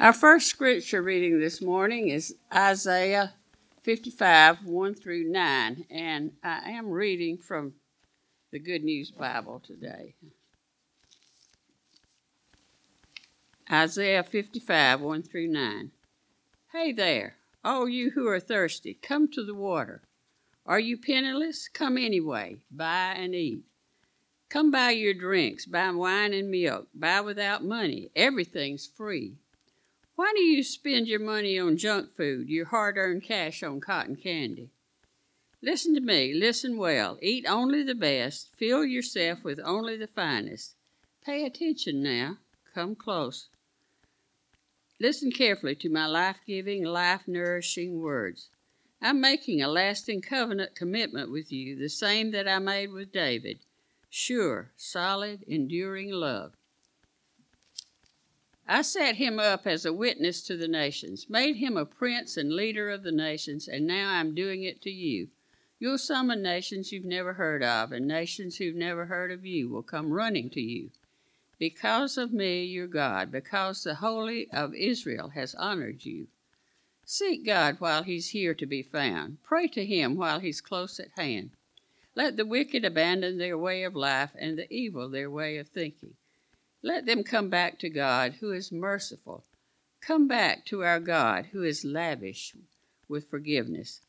Our first scripture reading this morning is Isaiah 55 1 through 9, and I am reading from the Good News Bible today. Isaiah 55 1 through 9. Hey there, all you who are thirsty, come to the water. Are you penniless? Come anyway, buy and eat. Come buy your drinks, buy wine and milk, buy without money. Everything's free. Why do you spend your money on junk food, your hard earned cash on cotton candy? Listen to me, listen well. Eat only the best, fill yourself with only the finest. Pay attention now, come close. Listen carefully to my life giving, life nourishing words. I'm making a lasting covenant commitment with you, the same that I made with David. Sure, solid, enduring love. I set him up as a witness to the nations, made him a prince and leader of the nations, and now I'm doing it to you. You'll summon nations you've never heard of, and nations who've never heard of you will come running to you. Because of me, your God, because the Holy of Israel has honored you. Seek God while he's here to be found. Pray to him while he's close at hand. Let the wicked abandon their way of life and the evil their way of thinking. Let them come back to God, who is merciful. Come back to our God, who is lavish with forgiveness.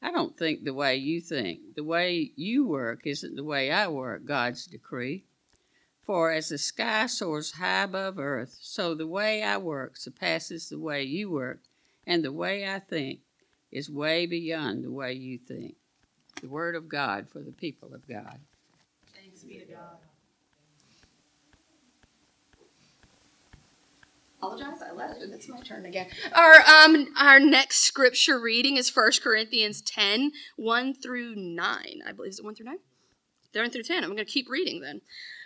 I don't think the way you think. The way you work isn't the way I work, God's decree. For as the sky soars high above earth, so the way I work surpasses the way you work, and the way I think is way beyond the way you think. The word of God for the people of God. Thanks be to God. Apologize. I left and it's my turn again. Our um our next scripture reading is 1 Corinthians 10, 1 through 9. I believe is it 1 through 9? 1 through 10. I'm gonna keep reading then.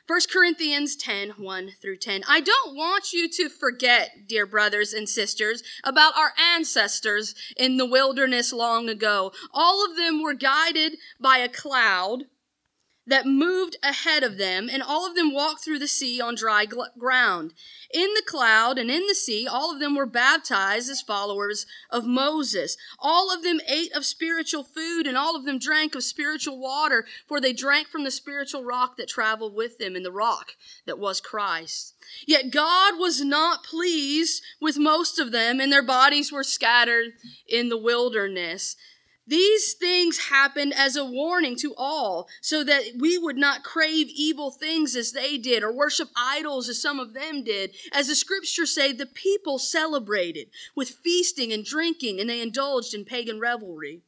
1 Corinthians 10, 1 through 10. I don't want you to forget, dear brothers and sisters, about our ancestors in the wilderness long ago. All of them were guided by a cloud that moved ahead of them, and all of them walked through the sea on dry gl- ground. In the cloud and in the sea, all of them were baptized as followers of Moses. All of them ate of spiritual food, and all of them drank of spiritual water, for they drank from the spiritual rock that traveled with them, in the rock that was Christ. Yet God was not pleased with most of them, and their bodies were scattered in the wilderness. These things happened as a warning to all, so that we would not crave evil things as they did, or worship idols as some of them did. As the scriptures say, the people celebrated with feasting and drinking, and they indulged in pagan revelry.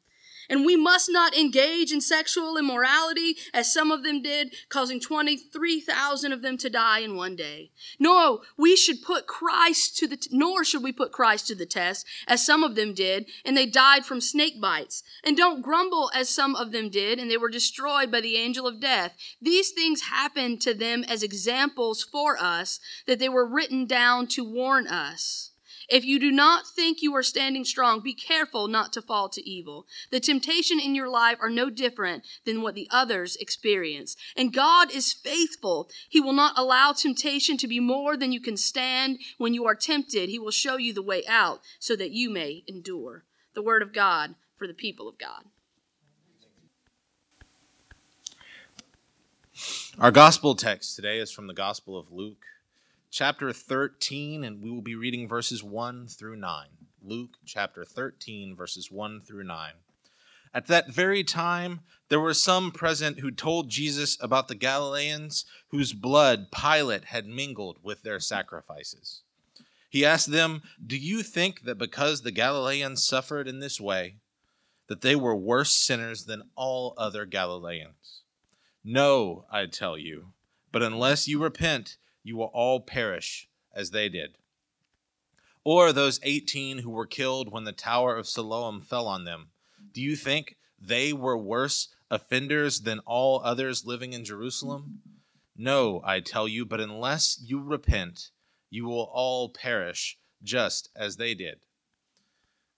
And we must not engage in sexual immorality as some of them did, causing 23,000 of them to die in one day. No, we should put Christ to the, t- nor should we put Christ to the test as some of them did, and they died from snake bites. And don't grumble as some of them did, and they were destroyed by the angel of death. These things happened to them as examples for us, that they were written down to warn us. If you do not think you are standing strong, be careful not to fall to evil. The temptation in your life are no different than what the others experience. And God is faithful. He will not allow temptation to be more than you can stand. When you are tempted, He will show you the way out so that you may endure. The word of God for the people of God. Our gospel text today is from the Gospel of Luke, chapter 13, and we will be reading verses 1 through 9. Luke chapter 13, verses 1 through 9. At that very time, there were some present who told Jesus about the Galileans whose blood Pilate had mingled with their sacrifices. He asked them, Do you think that because the Galileans suffered in this way, that they were worse sinners than all other Galileans? No, I tell you, but unless you repent, you will all perish as they did. Or those 18 who were killed when the tower of Siloam fell on them. Do you think they were worse offenders than all others living in Jerusalem? No, I tell you, but unless you repent, you will all perish just as they did.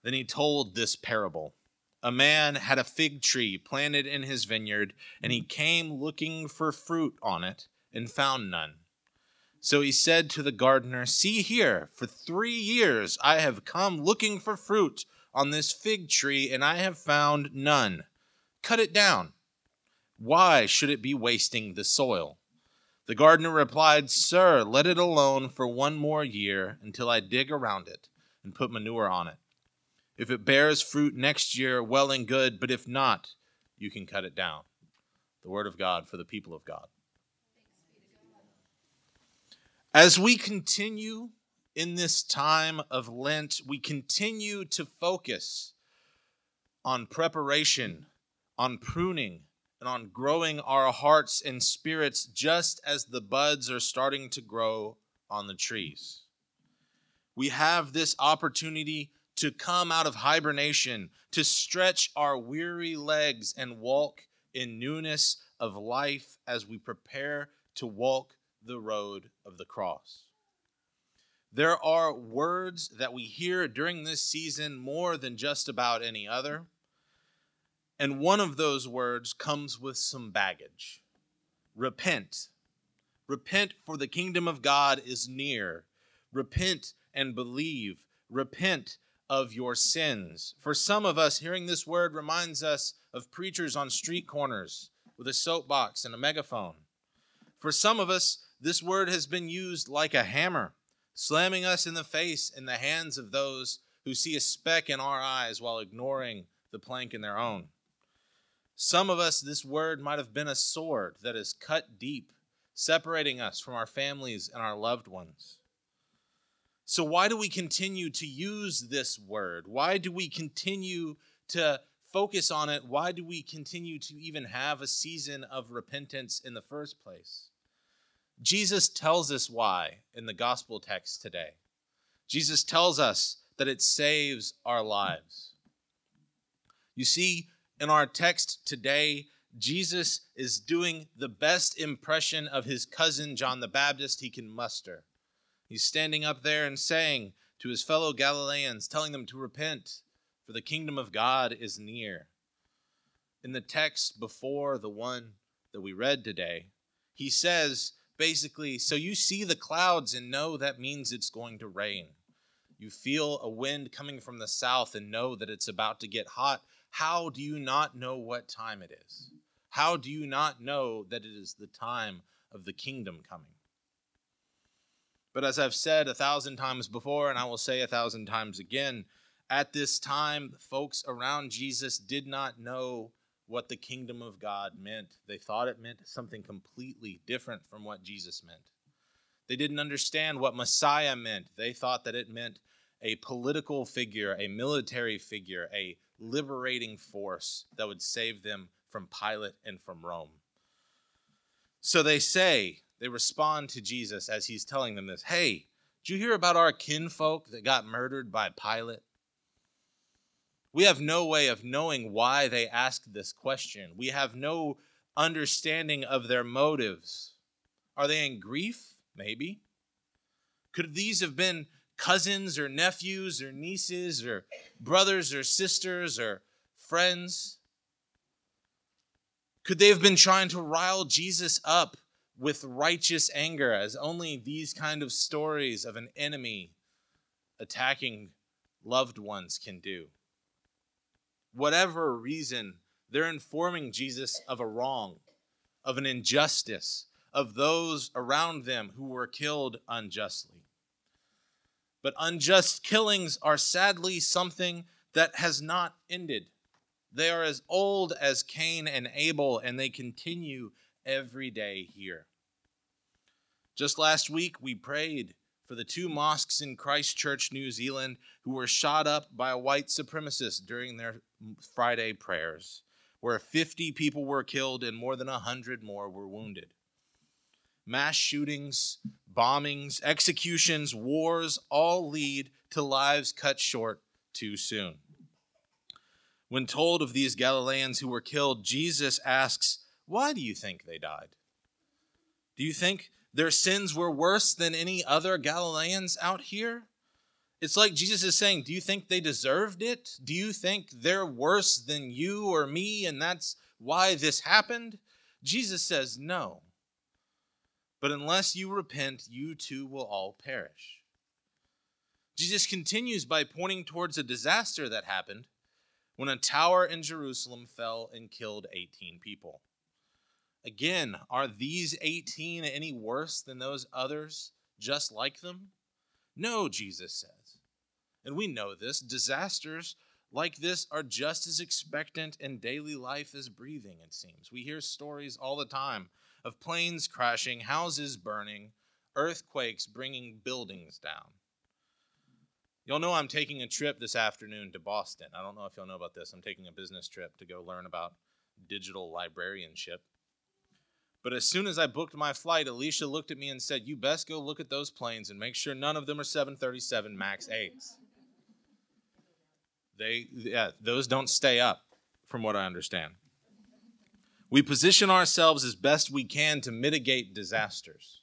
Then he told this parable. A man had a fig tree planted in his vineyard, and he came looking for fruit on it and found none. So he said to the gardener, See here, for three years I have come looking for fruit on this fig tree, and I have found none. Cut it down. Why should it be wasting the soil? The gardener replied, Sir, let it alone for one more year until I dig around it and put manure on it. If it bears fruit next year, well and good, but if not, you can cut it down. The word of God for the people of God. As we continue in this time of Lent, we continue to focus on preparation, on pruning, and on growing our hearts and spirits just as the buds are starting to grow on the trees. We have this opportunity to come out of hibernation, to stretch our weary legs and walk in newness of life as we prepare to walk the road of the cross. There are words that we hear during this season more than just about any other. And one of those words comes with some baggage repent. Repent, for the kingdom of God is near. Repent and believe. Repent of your sins. For some of us, hearing this word reminds us of preachers on street corners with a soapbox and a megaphone. For some of us, this word has been used like a hammer, slamming us in the face in the hands of those who see a speck in our eyes while ignoring the plank in their own. Some of us, this word might have been a sword that is cut deep, separating us from our families and our loved ones. So, why do we continue to use this word? Why do we continue to focus on it? Why do we continue to even have a season of repentance in the first place? Jesus tells us why in the gospel text today. Jesus tells us that it saves our lives. You see, in our text today, Jesus is doing the best impression of his cousin John the Baptist he can muster. He's standing up there and saying to his fellow Galileans, telling them to repent, for the kingdom of God is near. In the text before the one that we read today, he says basically, so you see the clouds and know that means it's going to rain. You feel a wind coming from the south and know that it's about to get hot. How do you not know what time it is? How do you not know that it is the time of the kingdom coming? But as I've said a thousand times before, and I will say a thousand times again, at this time, folks around Jesus did not know what the kingdom of God meant. They thought it meant something completely different from what Jesus meant. They didn't understand what Messiah meant. They thought that it meant a political figure, a military figure, a liberating force that would save them from Pilate and from Rome. So they say, they respond to Jesus as he's telling them this Hey, did you hear about our kinfolk that got murdered by Pilate? We have no way of knowing why they asked this question. We have no understanding of their motives. Are they in grief? Maybe. Could these have been cousins or nephews or nieces or brothers or sisters or friends? Could they have been trying to rile Jesus up with righteous anger, as only these kind of stories of an enemy attacking loved ones can do? Whatever reason, they're informing Jesus of a wrong, of an injustice, of those around them who were killed unjustly. But unjust killings are sadly something that has not ended. They are as old as Cain and Abel, and they continue every day here. Just last week, we prayed for the two mosques in Christchurch, New Zealand, who were shot up by a white supremacist during their Friday prayers, where 50 people were killed and more than 100 more were wounded. Mass shootings, bombings, executions, wars all lead to lives cut short too soon. When told of these Galileans who were killed, Jesus asks, Why do you think they died? Do you think their sins were worse than any other Galileans out here? It's like Jesus is saying, Do you think they deserved it? Do you think they're worse than you or me and that's why this happened? Jesus says, No. But unless you repent, you too will all perish. Jesus continues by pointing towards a disaster that happened when a tower in Jerusalem fell and killed 18 people. Again, are these 18 any worse than those others just like them? No, Jesus says. And we know this. Disasters like this are just as expectant in daily life as breathing, it seems. We hear stories all the time of planes crashing, houses burning, earthquakes bringing buildings down. Y'all know I'm taking a trip this afternoon to Boston. I don't know if y'all know about this. I'm taking a business trip to go learn about digital librarianship. But as soon as I booked my flight, Alicia looked at me and said, You best go look at those planes and make sure none of them are 737 MAX 8s. They, yeah, those don't stay up, from what I understand. We position ourselves as best we can to mitigate disasters.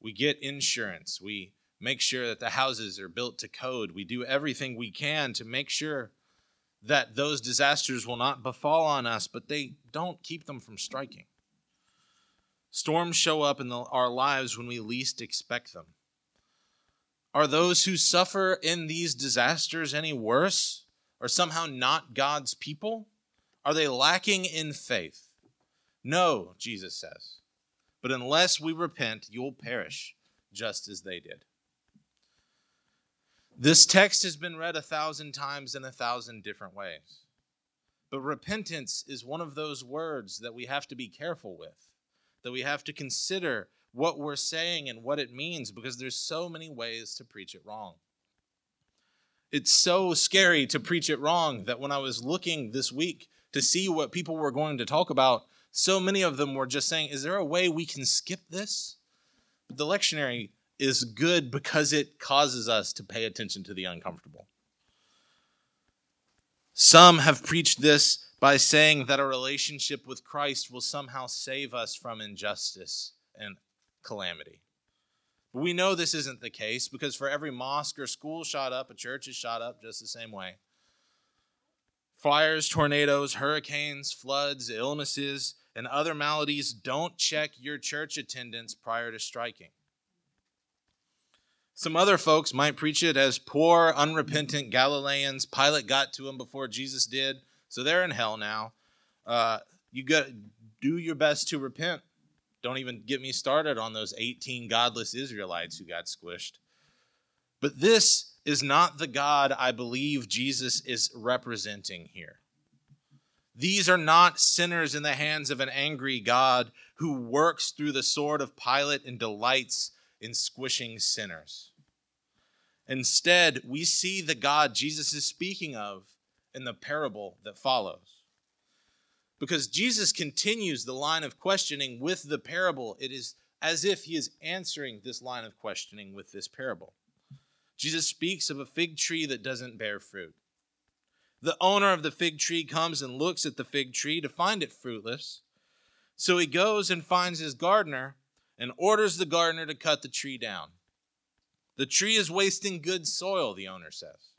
We get insurance. We make sure that the houses are built to code. We do everything we can to make sure that those disasters will not befall on us, but they don't keep them from striking. Storms show up in the, our lives when we least expect them. Are those who suffer in these disasters any worse or somehow not God's people? Are they lacking in faith? No, Jesus says. But unless we repent, you'll perish just as they did. This text has been read a thousand times in a thousand different ways. But repentance is one of those words that we have to be careful with that we have to consider what we're saying and what it means because there's so many ways to preach it wrong. It's so scary to preach it wrong that when I was looking this week to see what people were going to talk about, so many of them were just saying, Is there a way we can skip this? But the lectionary is good because it causes us to pay attention to the uncomfortable. Some have preached this by saying that a relationship with Christ will somehow save us from injustice and calamity. But we know this isn't the case because for every mosque or school shot up, a church is shot up just the same way. Fires, tornadoes, hurricanes, floods, illnesses, and other maladies don't check your church attendance prior to striking. Some other folks might preach it as poor, unrepentant Galileans. Pilate got to them before Jesus did. So they're in hell now. Uh, you got do your best to repent. Don't even get me started on those 18 godless Israelites who got squished. But this is not the God I believe Jesus is representing here. These are not sinners in the hands of an angry God who works through the sword of Pilate and delights in squishing sinners. Instead, we see the God Jesus is speaking of in the parable that follows. Because Jesus continues the line of questioning with the parable. It is as if he is answering this line of questioning with this parable. Jesus speaks of a fig tree that doesn't bear fruit. The owner of the fig tree comes and looks at the fig tree to find it fruitless. So he goes and finds his gardener and orders the gardener to cut the tree down. The tree is wasting good soil, the owner says.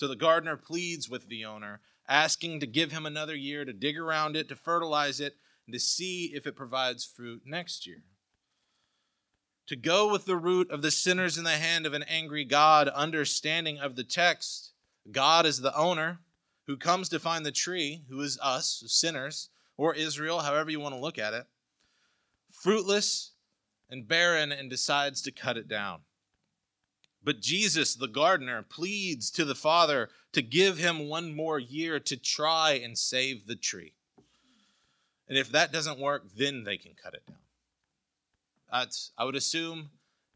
So the gardener pleads with the owner, asking to give him another year to dig around it, to fertilize it, and to see if it provides fruit next year. To go with the root of the sinners in the hand of an angry God, understanding of the text, God is the owner who comes to find the tree, who is us, sinners, or Israel, however you want to look at it, fruitless and barren, and decides to cut it down. But Jesus, the gardener, pleads to the Father to give him one more year to try and save the tree. And if that doesn't work, then they can cut it down. That's, I would assume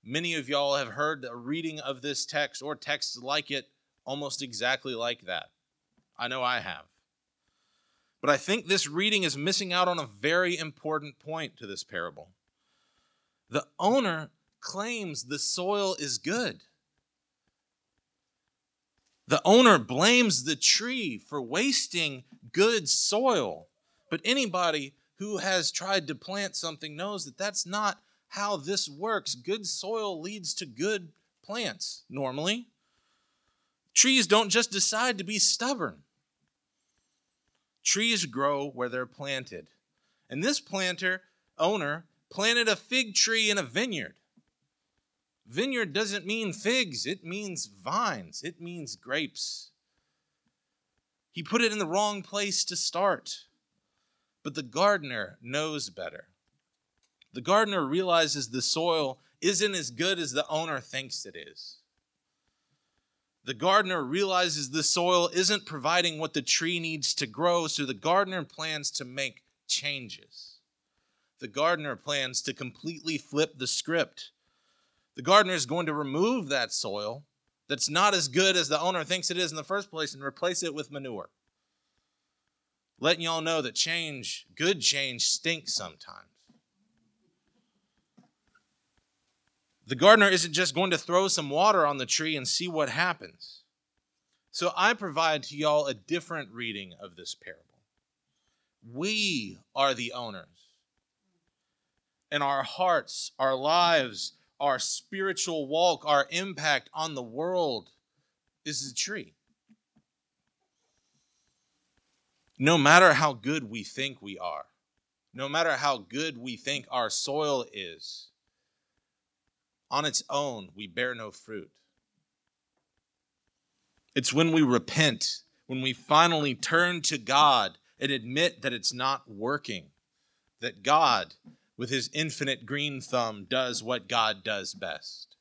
many of y'all have heard a reading of this text or texts like it almost exactly like that. I know I have. But I think this reading is missing out on a very important point to this parable. The owner claims the soil is good. The owner blames the tree for wasting good soil. But anybody who has tried to plant something knows that that's not how this works. Good soil leads to good plants normally. Trees don't just decide to be stubborn. Trees grow where they're planted. And this planter, owner, planted a fig tree in a vineyard. Vineyard doesn't mean figs, it means vines, it means grapes. He put it in the wrong place to start. But the gardener knows better. The gardener realizes the soil isn't as good as the owner thinks it is. The gardener realizes the soil isn't providing what the tree needs to grow, so the gardener plans to make changes. The gardener plans to completely flip the script. The gardener is going to remove that soil that's not as good as the owner thinks it is in the first place and replace it with manure. Letting y'all know that change, good change, stinks sometimes. The gardener isn't just going to throw some water on the tree and see what happens. So I provide to y'all a different reading of this parable. We are the owners. And our hearts, our lives, our spiritual walk, our impact on the world is the tree. No matter how good we think we are, no matter how good we think our soil is, on its own, we bear no fruit. It's when we repent, when we finally turn to God and admit that it's not working, that God, with his infinite green thumb, does what God does best.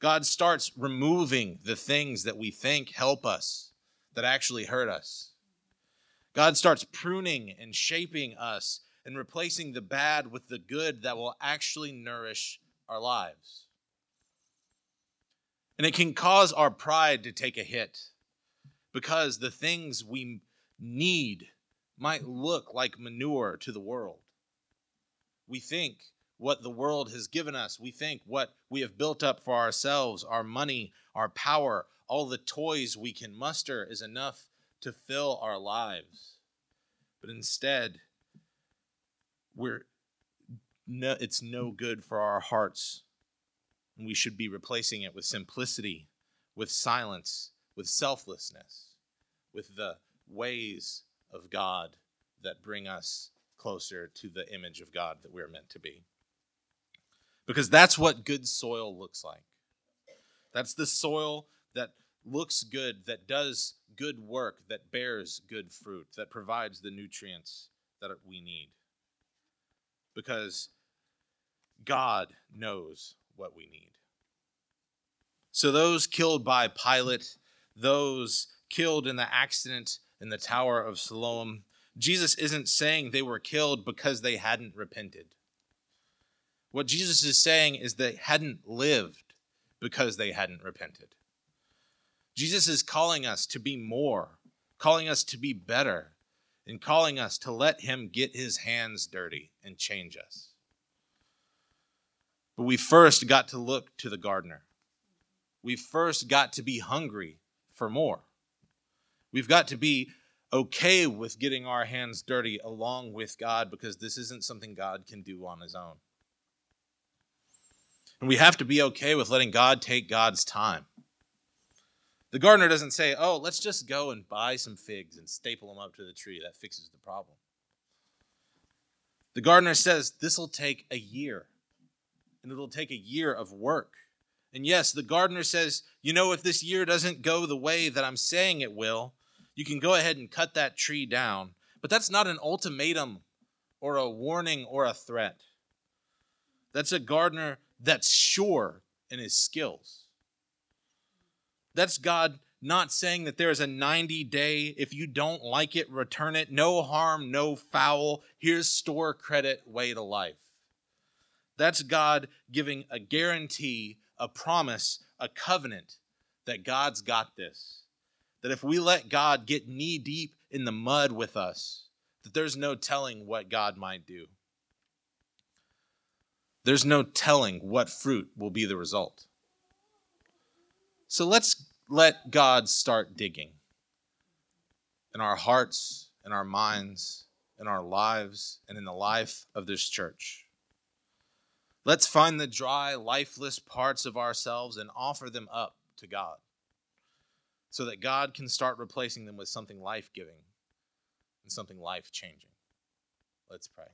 God starts removing the things that we think help us that actually hurt us. God starts pruning and shaping us and replacing the bad with the good that will actually nourish our lives. And it can cause our pride to take a hit because the things we need might look like manure to the world. We think what the world has given us, we think what we have built up for ourselves, our money, our power, all the toys we can muster is enough to fill our lives. But instead, we're no, it's no good for our hearts. And we should be replacing it with simplicity, with silence, with selflessness, with the ways of God that bring us closer to the image of God that we're meant to be. Because that's what good soil looks like. That's the soil that looks good, that does good work, that bears good fruit, that provides the nutrients that we need. Because God knows what we need. So, those killed by Pilate, those killed in the accident in the Tower of Siloam, Jesus isn't saying they were killed because they hadn't repented. What Jesus is saying is they hadn't lived because they hadn't repented. Jesus is calling us to be more, calling us to be better, and calling us to let Him get His hands dirty and change us. But we first got to look to the gardener. We first got to be hungry for more. We've got to be okay with getting our hands dirty along with God because this isn't something God can do on his own. And we have to be okay with letting God take God's time. The gardener doesn't say, oh, let's just go and buy some figs and staple them up to the tree. That fixes the problem. The gardener says, this will take a year, and it'll take a year of work. And yes, the gardener says, you know, if this year doesn't go the way that I'm saying it will, you can go ahead and cut that tree down. But that's not an ultimatum or a warning or a threat. That's a gardener that's sure in his skills. That's God not saying that there is a 90 day, if you don't like it, return it, no harm, no foul, here's store credit way to life. That's God giving a guarantee, a promise, a covenant that God's got this. That if we let God get knee deep in the mud with us, that there's no telling what God might do. There's no telling what fruit will be the result. So let's let God start digging in our hearts, in our minds, in our lives, and in the life of this church. Let's find the dry, lifeless parts of ourselves and offer them up to God so that God can start replacing them with something life giving and something life changing. Let's pray.